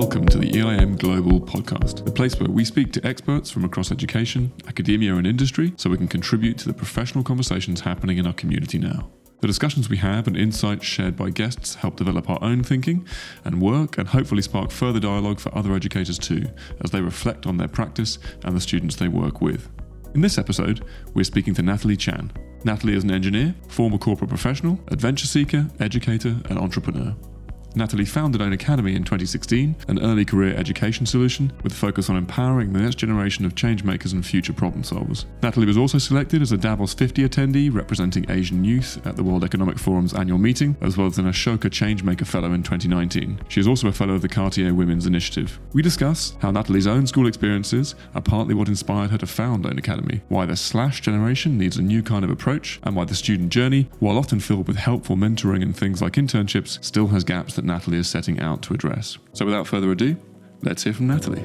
Welcome to the EIM Global Podcast, the place where we speak to experts from across education, academia, and industry so we can contribute to the professional conversations happening in our community now. The discussions we have and insights shared by guests help develop our own thinking and work and hopefully spark further dialogue for other educators too, as they reflect on their practice and the students they work with. In this episode, we're speaking to Natalie Chan. Natalie is an engineer, former corporate professional, adventure seeker, educator, and entrepreneur. Natalie founded Own Academy in 2016, an early career education solution with a focus on empowering the next generation of changemakers and future problem solvers. Natalie was also selected as a Davos 50 attendee representing Asian youth at the World Economic Forum's annual meeting, as well as an Ashoka Changemaker Fellow in 2019. She is also a fellow of the Cartier Women's Initiative. We discuss how Natalie's own school experiences are partly what inspired her to found Own Academy, why the slash generation needs a new kind of approach, and why the student journey, while often filled with helpful mentoring and things like internships, still has gaps that Natalie is setting out to address. So without further ado, let's hear from Natalie.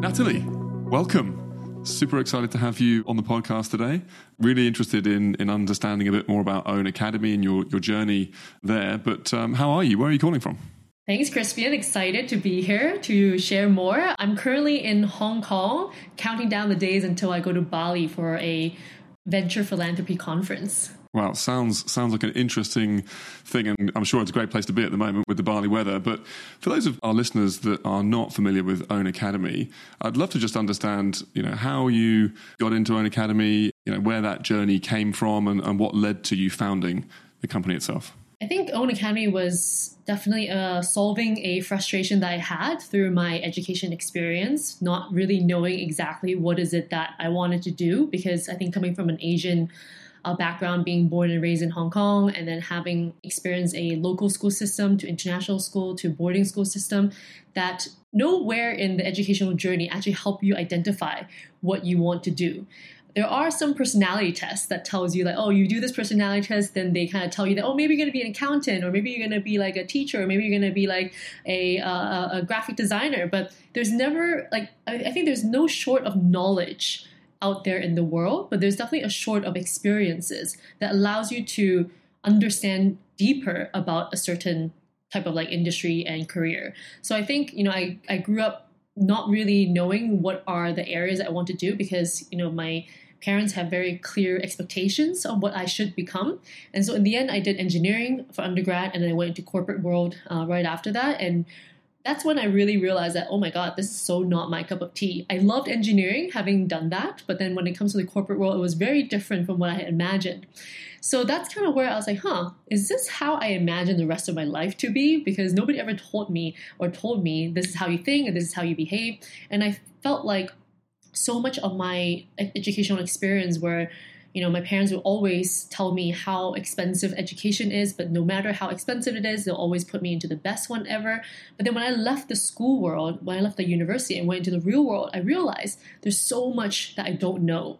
Natalie, welcome. Super excited to have you on the podcast today. Really interested in, in understanding a bit more about Own Academy and your, your journey there. But um, how are you? Where are you calling from? Thanks, Crispian. Excited to be here to share more. I'm currently in Hong Kong, counting down the days until I go to Bali for a venture philanthropy conference. Wow, sounds sounds like an interesting thing, and I'm sure it's a great place to be at the moment with the Bali weather. But for those of our listeners that are not familiar with Own Academy, I'd love to just understand, you know, how you got into Own Academy, you know, where that journey came from, and, and what led to you founding the company itself. I think Own Academy was definitely uh, solving a frustration that I had through my education experience, not really knowing exactly what is it that I wanted to do. Because I think coming from an Asian uh, background, being born and raised in Hong Kong, and then having experienced a local school system to international school to boarding school system, that nowhere in the educational journey actually help you identify what you want to do. There are some personality tests that tells you like oh you do this personality test then they kind of tell you that oh maybe you're going to be an accountant or maybe you're going to be like a teacher or maybe you're going to be like a, uh, a graphic designer. But there's never like I think there's no short of knowledge out there in the world, but there's definitely a short of experiences that allows you to understand deeper about a certain type of like industry and career. So I think, you know, I, I grew up not really knowing what are the areas that I want to do because, you know, my parents have very clear expectations of what I should become. And so in the end, I did engineering for undergrad and then I went into corporate world uh, right after that. And that's when I really realized that, oh my God, this is so not my cup of tea. I loved engineering, having done that, but then when it comes to the corporate world, it was very different from what I had imagined. So that's kind of where I was like, huh, is this how I imagine the rest of my life to be? Because nobody ever told me or told me this is how you think and this is how you behave. And I felt like so much of my educational experience where you know, my parents will always tell me how expensive education is, but no matter how expensive it is, they'll always put me into the best one ever. But then when I left the school world, when I left the university and went into the real world, I realized there's so much that I don't know.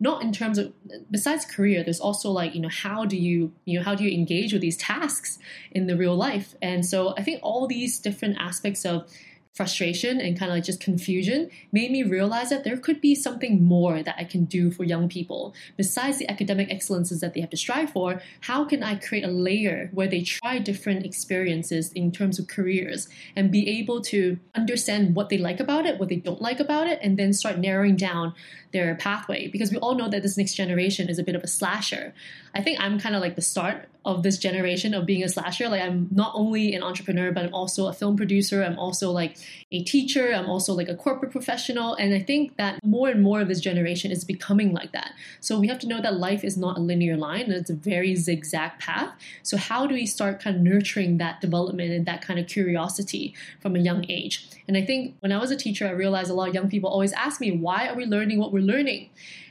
Not in terms of besides career, there's also like, you know, how do you, you know, how do you engage with these tasks in the real life? And so I think all these different aspects of frustration and kind of like just confusion made me realize that there could be something more that I can do for young people. Besides the academic excellences that they have to strive for, how can I create a layer where they try different experiences in terms of careers and be able to understand what they like about it, what they don't like about it, and then start narrowing down their pathway? Because we all know that this next generation is a bit of a slasher. I think I'm kind of like the start of this generation of being a slasher. Like I'm not only an entrepreneur, but I'm also a film producer. I'm also like a teacher. I'm also like a corporate professional. And I think that more and more of this generation is becoming like that. So we have to know that life is not a linear line it's a very zigzag path. So how do we start kind of nurturing that development and that kind of curiosity from a young age? And I think when I was a teacher, I realized a lot of young people always ask me, why are we learning what we're learning?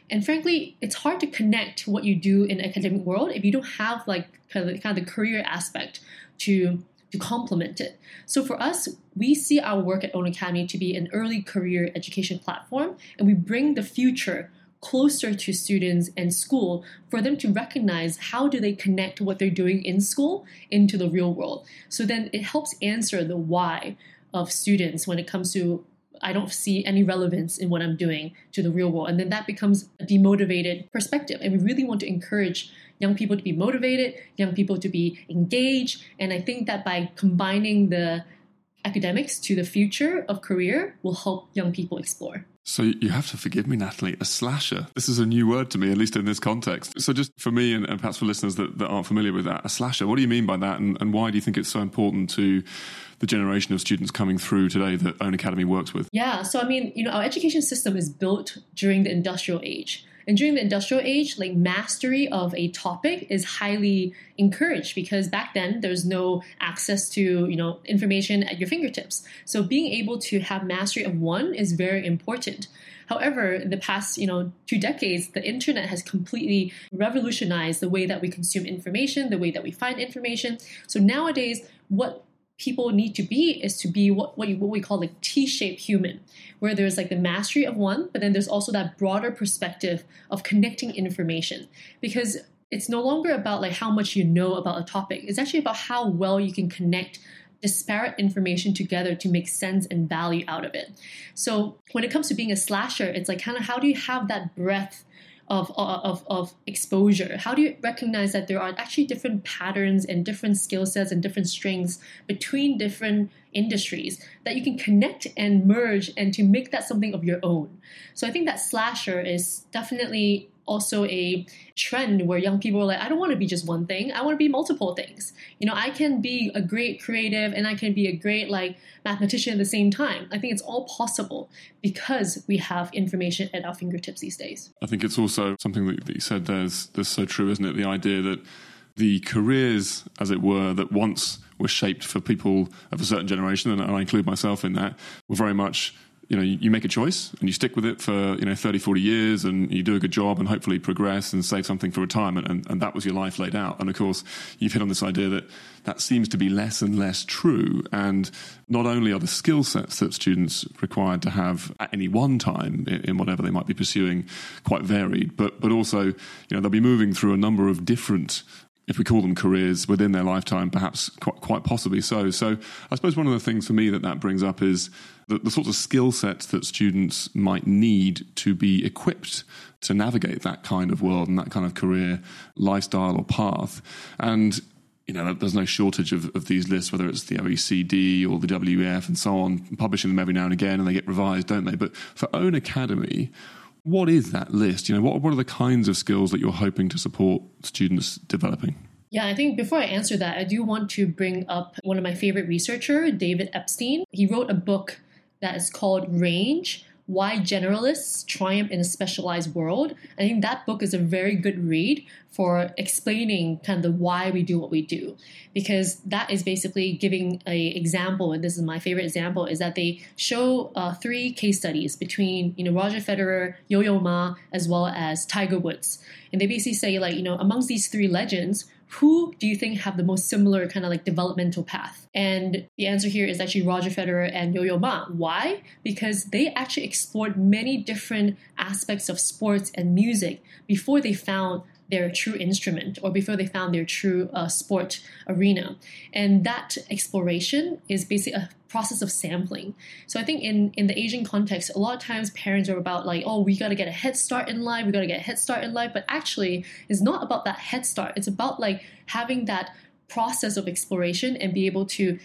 And frankly, it's hard to connect what you do in academic world if you don't have like kind of, kind of the career aspect to to complement it. So for us, we see our work at Own Academy to be an early career education platform, and we bring the future closer to students and school for them to recognize how do they connect what they're doing in school into the real world. So then it helps answer the why of students when it comes to I don't see any relevance in what I'm doing to the real world. And then that becomes a demotivated perspective. And we really want to encourage young people to be motivated, young people to be engaged. And I think that by combining the academics to the future of career will help young people explore. So you have to forgive me, Natalie. A slasher. This is a new word to me, at least in this context. So just for me and, and perhaps for listeners that, that, aren't familiar with that, a slasher. What do you mean by that, and, and why do you think it's so important to the generation of students coming through today that Own Academy works with? Yeah. So I mean, you know, our education system is built during the industrial age. And during the industrial age, like mastery of a topic is highly encouraged because back then there's no access to, you know, information at your fingertips. So being able to have mastery of one is very important. However, in the past, you know, two decades, the internet has completely revolutionized the way that we consume information, the way that we find information. So nowadays, what people need to be is to be what what, you, what we call like T-shaped human, where there's like the mastery of one, but then there's also that broader perspective of connecting information because it's no longer about like how much you know about a topic. It's actually about how well you can connect disparate information together to make sense and value out of it. So when it comes to being a slasher, it's like kind of how do you have that breadth of, of, of exposure? How do you recognize that there are actually different patterns and different skill sets and different strengths between different industries that you can connect and merge and to make that something of your own? So I think that slasher is definitely also a trend where young people are like, I don't want to be just one thing. I want to be multiple things. You know, I can be a great creative and I can be a great like mathematician at the same time. I think it's all possible because we have information at our fingertips these days. I think it's also something that, you said there's there's so true, isn't it? The idea that the careers, as it were, that once were shaped for people of a certain generation, and I include myself in that, were very much you know, you make a choice and you stick with it for, you know, 30, 40 years and you do a good job and hopefully progress and save something for retirement. And, and that was your life laid out. And of course, you've hit on this idea that that seems to be less and less true. And not only are the skill sets that students required to have at any one time in, in whatever they might be pursuing quite varied, but, but also, you know, they'll be moving through a number of different if we call them careers within their lifetime, perhaps quite, quite possibly so. So, I suppose one of the things for me that that brings up is the, the sorts of skill sets that students might need to be equipped to navigate that kind of world and that kind of career lifestyle or path. And you know, there's no shortage of, of these lists, whether it's the OECD or the WEF and so on, publishing them every now and again, and they get revised, don't they? But for Own Academy, what is that list? You know, what, what are the kinds of skills that you're hoping to support students developing? Yeah, I think before I answer that, I do want to bring up one of my favorite researcher, David Epstein. He wrote a book that is called Range why Generalists Triumph in a Specialized World. I think that book is a very good read for explaining kind of the why we do what we do. Because that is basically giving a example, and this is my favorite example, is that they show uh, three case studies between you know Roger Federer, Yo-Yo Ma, as well as Tiger Woods. And they basically say like, you know, amongst these three legends, who do you think have the most similar kind of like developmental path? And the answer here is actually Roger Federer and Yo-Yo Ma. Why? Because they actually explored many different aspects of sports and music before they found their true instrument or before they found their true uh, sport arena. And that exploration is basically a process of sampling. So I think in, in the Asian context, a lot of times parents are about like, oh, we got to get a head start in life, we got to get a head start in life. But actually, it's not about that head start. It's about like having that process of exploration and be able to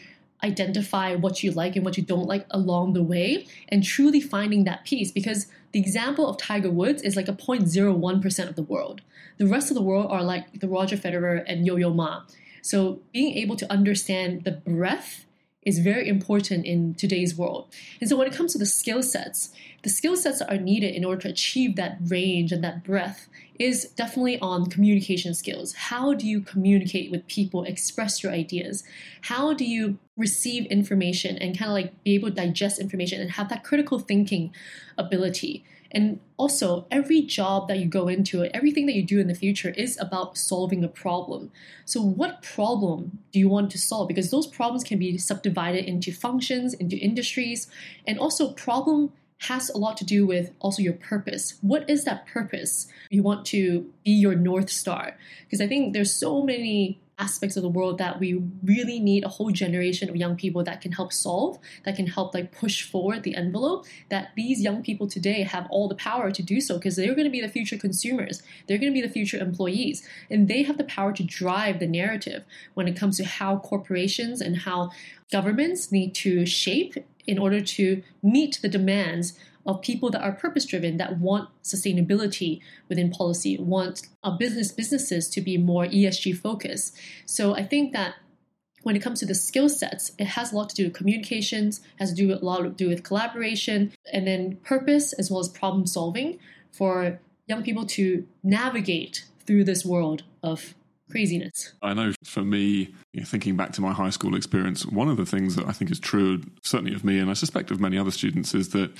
identify what you like and what you don't like along the way and truly finding that piece because the example of Tiger Woods is like a 0.01% of the world. The rest of the world are like the Roger Federer and Yo-Yo Ma. So being able to understand the breadth is very important in today's world. And so when it comes to the skill sets, the skill sets that are needed in order to achieve that range and that breadth is definitely on communication skills. How do you communicate with people, express your ideas? How do you receive information and kind of like be able to digest information and have that critical thinking ability? And also, every job that you go into, everything that you do in the future is about solving a problem. So, what problem do you want to solve? Because those problems can be subdivided into functions, into industries, and also problem has a lot to do with also your purpose. What is that purpose? You want to be your North Star. Because I think there's so many aspects of the world that we really need a whole generation of young people that can help solve, that can help like push forward the envelope, that these young people today have all the power to do so because they're going to be the future consumers. They're going to be the future employees. And they have the power to drive the narrative when it comes to how corporations and how governments need to shape in order to meet the demands of people that are purpose driven that want sustainability within policy want our business businesses to be more esg focused so i think that when it comes to the skill sets it has a lot to do with communications has to do a lot to do with collaboration and then purpose as well as problem solving for young people to navigate through this world of craziness. I know for me, you know, thinking back to my high school experience, one of the things that I think is true, certainly of me, and I suspect of many other students, is that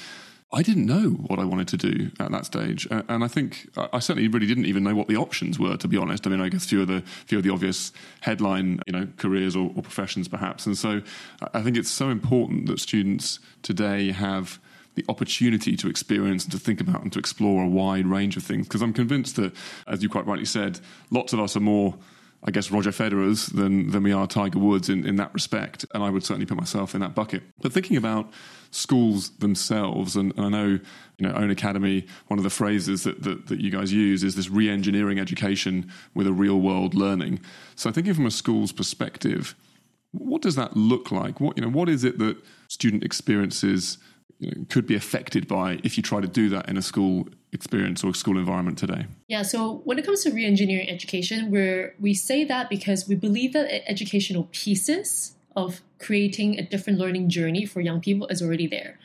I didn't know what I wanted to do at that stage, and I think I certainly really didn't even know what the options were. To be honest, I mean, I guess few of the few of the obvious headline, you know, careers or, or professions, perhaps. And so, I think it's so important that students today have the opportunity to experience and to think about and to explore a wide range of things. Because I'm convinced that, as you quite rightly said, lots of us are more I guess Roger Federer's than than we are Tiger Woods in, in that respect, and I would certainly put myself in that bucket. But thinking about schools themselves, and, and I know you know Own Academy. One of the phrases that, that that you guys use is this re-engineering education with a real world learning. So thinking from a school's perspective, what does that look like? What you know, what is it that student experiences could be affected by if you try to do that in a school experience or school environment today? Yeah, so when it comes to reengineering education, where we say that because we believe that educational pieces of creating a different learning journey for young people is already there.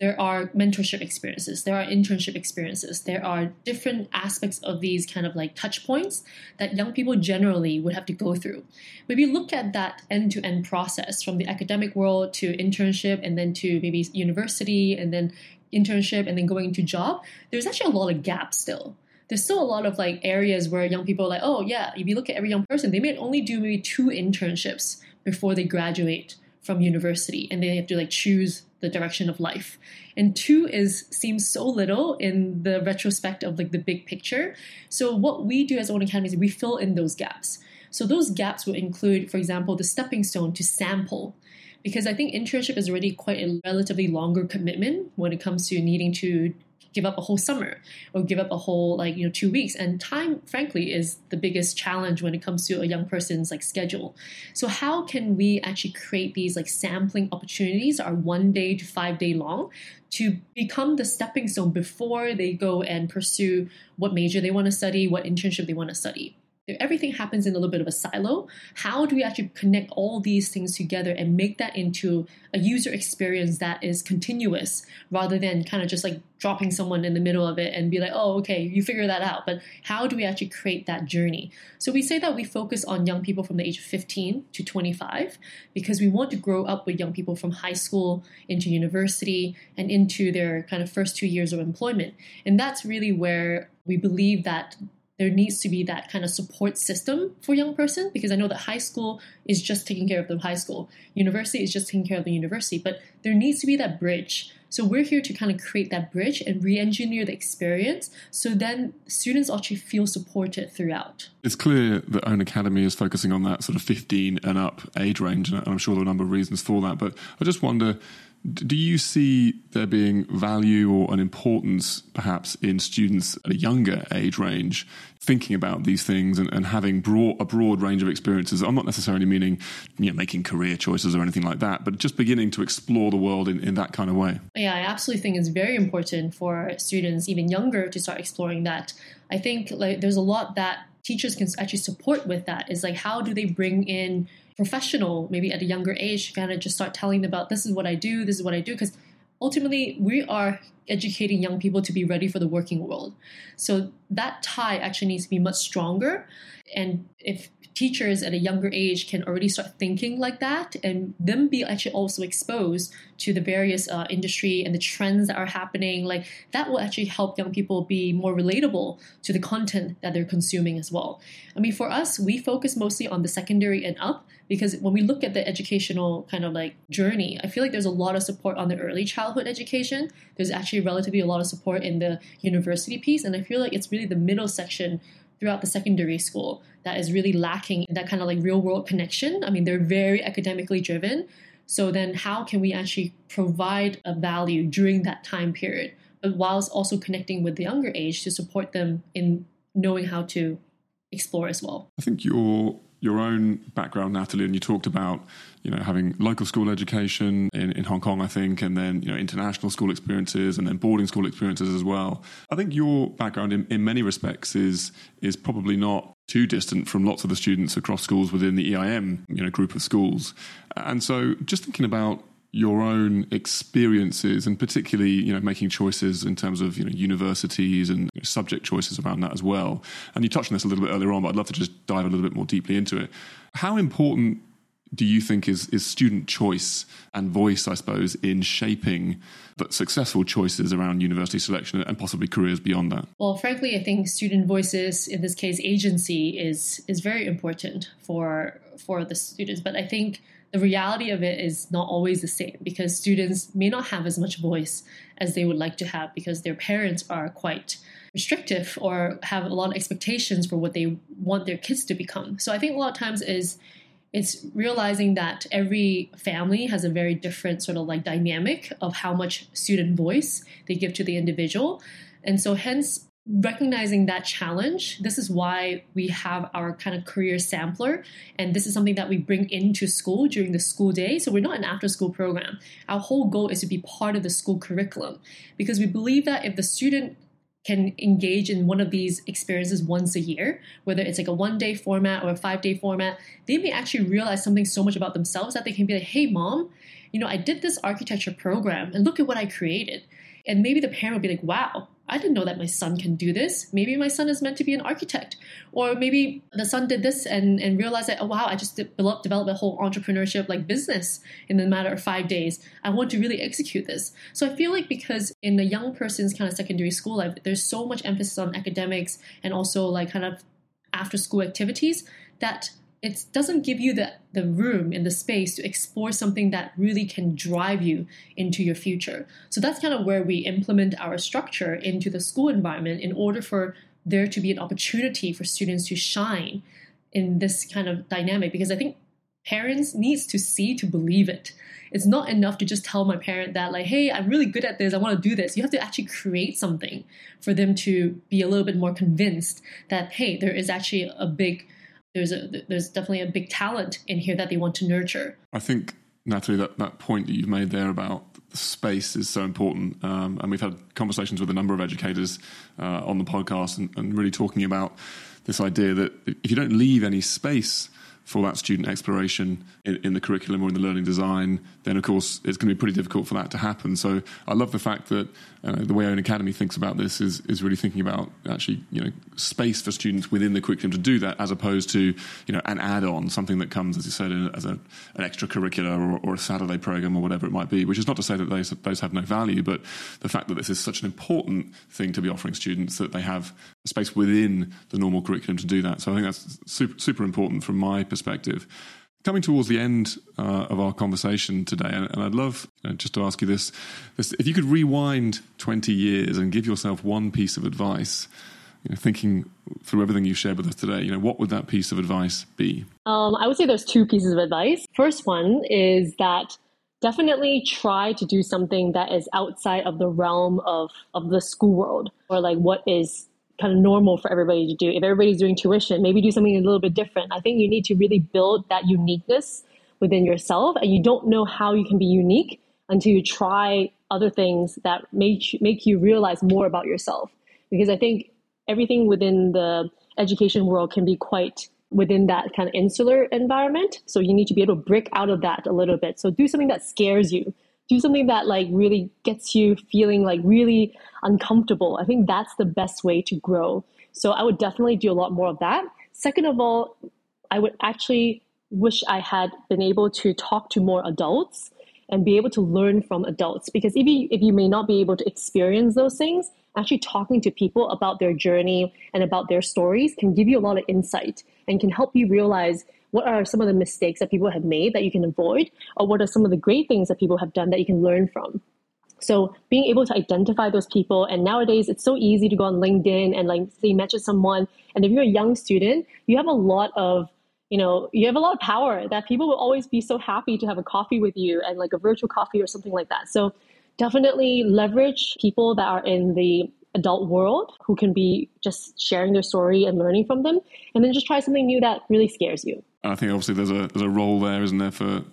There are mentorship experiences, there are internship experiences, there are different aspects of these kind of like touch points that young people generally would have to go through. Maybe look at that end to end process from the academic world to internship and then to maybe university and then internship and then going to job, there's actually a lot of gaps still there's still a lot of like areas where young people are like, oh yeah, if you look at every young person, they may only do maybe two internships before they graduate from university and they have to like choose the direction of life. And two is seems so little in the retrospect of like the big picture. So what we do as Own Academy is we fill in those gaps. So those gaps will include, for example, the stepping stone to sample. Because I think internship is already quite a relatively longer commitment when it comes to needing to give up a whole summer or give up a whole like you know two weeks. And time frankly is the biggest challenge when it comes to a young person's like schedule. So how can we actually create these like sampling opportunities are one day to five day long to become the stepping stone before they go and pursue what major they want to study what internship they want to study everything happens in a little bit of a silo, how do we actually connect all these things together and make that into a user experience that is continuous rather than kind of just like dropping someone in the middle of it and be like, oh, okay, you figure that out. But how do we actually create that journey? So we say that we focus on young people from the age of 15 to 25 because we want to grow up with young people from high school into university and into their kind of first two years of employment. And that's really where we believe that there needs to be that kind of support system for young person because I know that high school is just taking care of the high school, university is just taking care of the university, but there needs to be that bridge. So we're here to kind of create that bridge and re-engineer the experience so then students actually feel supported throughout. It's clear that Own Academy is focusing on that sort of 15 and up age range, and I'm sure there are a number of reasons for that. But I just wonder do you see there being value or an importance, perhaps, in students at a younger age range thinking about these things and, and having broad, a broad range of experiences? I'm not necessarily meaning you know, making career choices or anything like that, but just beginning to explore the world in, in that kind of way. Yeah, I absolutely think it's very important for students, even younger, to start exploring that. I think like there's a lot that teachers can actually support with that. Is like how do they bring in professional, maybe at a younger age, kind of just start telling them about this is what I do, this is what I do, because ultimately we are educating young people to be ready for the working world. So that tie actually needs to be much stronger. And if teachers at a younger age can already start thinking like that and them be actually also exposed to the various uh, industry and the trends that are happening like that will actually help young people be more relatable to the content that they're consuming as well. I mean for us we focus mostly on the secondary and up because when we look at the educational kind of like journey i feel like there's a lot of support on the early childhood education. There's actually relatively a lot of support in the university piece and i feel like it's really the middle section throughout the secondary school that is really lacking that kind of like real world connection. I mean, they're very academically driven. So then how can we actually provide a value during that time period, but whilst also connecting with the younger age to support them in knowing how to explore as well? I think your your own background, Natalie, and you talked about you know having local school education in, in Hong Kong, I think, and then you know international school experiences and then boarding school experiences as well. I think your background, in, in many respects, is is probably not too distant from lots of the students across schools within the EIM you know group of schools. And so, just thinking about your own experiences and particularly you know making choices in terms of you know universities and subject choices around that as well. And you touched on this a little bit earlier on but I'd love to just dive a little bit more deeply into it. How important do you think is is student choice and voice I suppose in shaping but successful choices around university selection and possibly careers beyond that? Well frankly I think student voices in this case agency is is very important for for the students. But I think the reality of it is not always the same because students may not have as much voice as they would like to have because their parents are quite restrictive or have a lot of expectations for what they want their kids to become. So I think a lot of times is it's realizing that every family has a very different sort of like dynamic of how much student voice they give to the individual. And so hence recognizing that challenge, this is why we have our kind of career sampler. And this is something that we bring into school during the school day. So we're not an after school program. Our whole goal is to be part of the school curriculum because we believe that if the student can engage in one of these experiences once a year, whether it's like a one day format or a five day format, they may actually realize something so much about themselves that they can be like, hey, mom, you know, I did this architecture program and look at what I created. And maybe the parent will be like, wow, I didn't know that my son can do this. Maybe my son is meant to be an architect. Or maybe the son did this and, and realized that, oh, wow, I just developed, developed a whole entrepreneurship like business in a matter of five days. I want to really execute this. So I feel like because in a young person's kind of secondary school life, there's so much emphasis on academics and also like kind of after school activities that it doesn't give you the, the room and the space to explore something that really can drive you into your future. So that's kind of where we implement our structure into the school environment in order for there to be an opportunity for students to shine in this kind of dynamic because I think parents needs to see to believe it. It's not enough to just tell my parent that like, hey, I'm really good at this, I want to do this. You have to actually create something for them to be a little bit more convinced that hey, there is actually a big there's a there's definitely a big talent in here that they want to nurture. I think Natalie, that, that point that you've made there about space is so important. Um, and we've had conversations with a number of educators uh, on the podcast and, and, really talking about this idea that if you don't leave any space for that student exploration in, in, the curriculum or in the learning design, then of course it's going to be pretty difficult for that to happen. So I love the fact that uh, the way Own Academy thinks about this is is really thinking about actually you know space for students within the curriculum to do that, as opposed to you know an add-on, something that comes as you said in, as a, an extracurricular or, or a Saturday program or whatever it might be. Which is not to say that those those have no value, but the fact that this is such an important thing to be offering students that they have space within the normal curriculum to do that. So I think that's super super important from my perspective perspective. Coming towards the end uh, of our conversation today, and, and I'd love uh, just to ask you this, this: if you could rewind 20 years and give yourself one piece of advice, you know, thinking through everything you've shared with us today, you know, what would that piece of advice be? Um, I would say there's two pieces of advice. First one is that definitely try to do something that is outside of the realm of, of the school world or like what is kind of normal for everybody to do. If everybody's doing tuition, maybe do something a little bit different. I think you need to really build that uniqueness within yourself, and you don't know how you can be unique until you try other things that make you, make you realize more about yourself. Because I think everything within the education world can be quite within that kind of insular environment. So you need to be able to break out of that a little bit. So do something that scares you do something that like really gets you feeling like really uncomfortable. I think that's the best way to grow. So I would definitely do a lot more of that. Second of all, I would actually wish I had been able to talk to more adults and be able to learn from adults because if you if you may not be able to experience those things actually talking to people about their journey and about their stories can give you a lot of insight and can help you realize what are some of the mistakes that people have made that you can avoid or what are some of the great things that people have done that you can learn from So being able to identify those people, and nowadays it's so easy to go on LinkedIn and like say mention someone, and if you're a young student, you have a lot of you know you have a lot of power that people will always be so happy to have a coffee with you and like a virtual coffee or something like that. So definitely leverage people that are in the adult world who can be just sharing their story and learning from them and then just try something new that really scares you. I think obviously there's a there's a role there, isn't there, for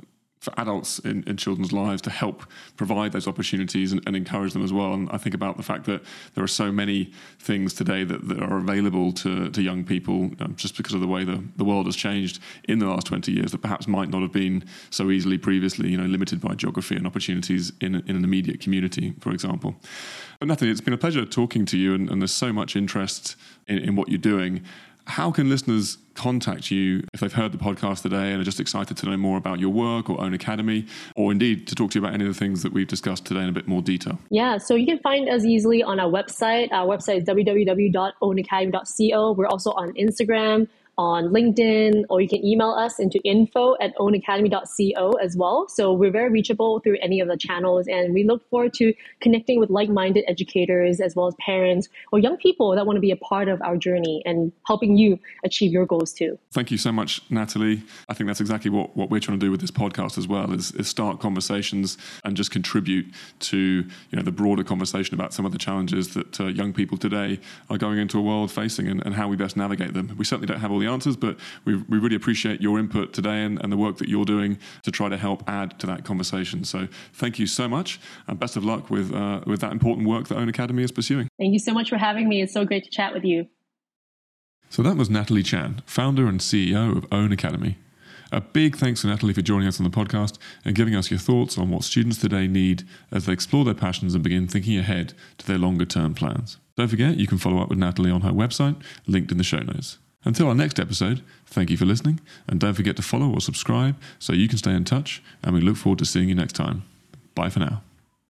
for adults in, in children's lives to help provide those opportunities and, and, encourage them as well. And I think about the fact that there are so many things today that, that are available to, to young people um, just because of the way the, the world has changed in the last 20 years that perhaps might not have been so easily previously, you know, limited by geography and opportunities in, in an immediate community, for example. But Natalie, it's been a pleasure talking to you, and, and there's so much interest in, in what you're doing. How can listeners contact you if they've heard the podcast today and are just excited to know more about your work or Own Academy, or indeed to talk to you about any of the things that we've discussed today in a bit more detail? Yeah, so you can find us easily on our website. Our website is www.ownacademy.co. We're also on Instagram on LinkedIn, or you can email us into info at ownacademy.co as well. So we're very reachable through any of the channels, and we look forward to connecting with like minded educators as well as parents or young people that want to be a part of our journey and helping you achieve your goals too. Thank you so much, Natalie. I think that's exactly what, what we're trying to do with this podcast as well is, is start conversations and just contribute to you know the broader conversation about some of the challenges that uh, young people today are going into a world facing and, and how we best navigate them. We certainly don't have all the the answers, but we, we really appreciate your input today and, and the work that you're doing to try to help add to that conversation. So thank you so much, and best of luck with uh, with that important work that Own Academy is pursuing. Thank you so much for having me. It's so great to chat with you. So that was Natalie Chan, founder and CEO of Own Academy. A big thanks to Natalie for joining us on the podcast and giving us your thoughts on what students today need as they explore their passions and begin thinking ahead to their longer term plans. Don't forget, you can follow up with Natalie on her website, linked in the show notes. Until our next episode, thank you for listening, and don't forget to follow or subscribe so you can stay in touch, and we look forward to seeing you next time. Bye for now.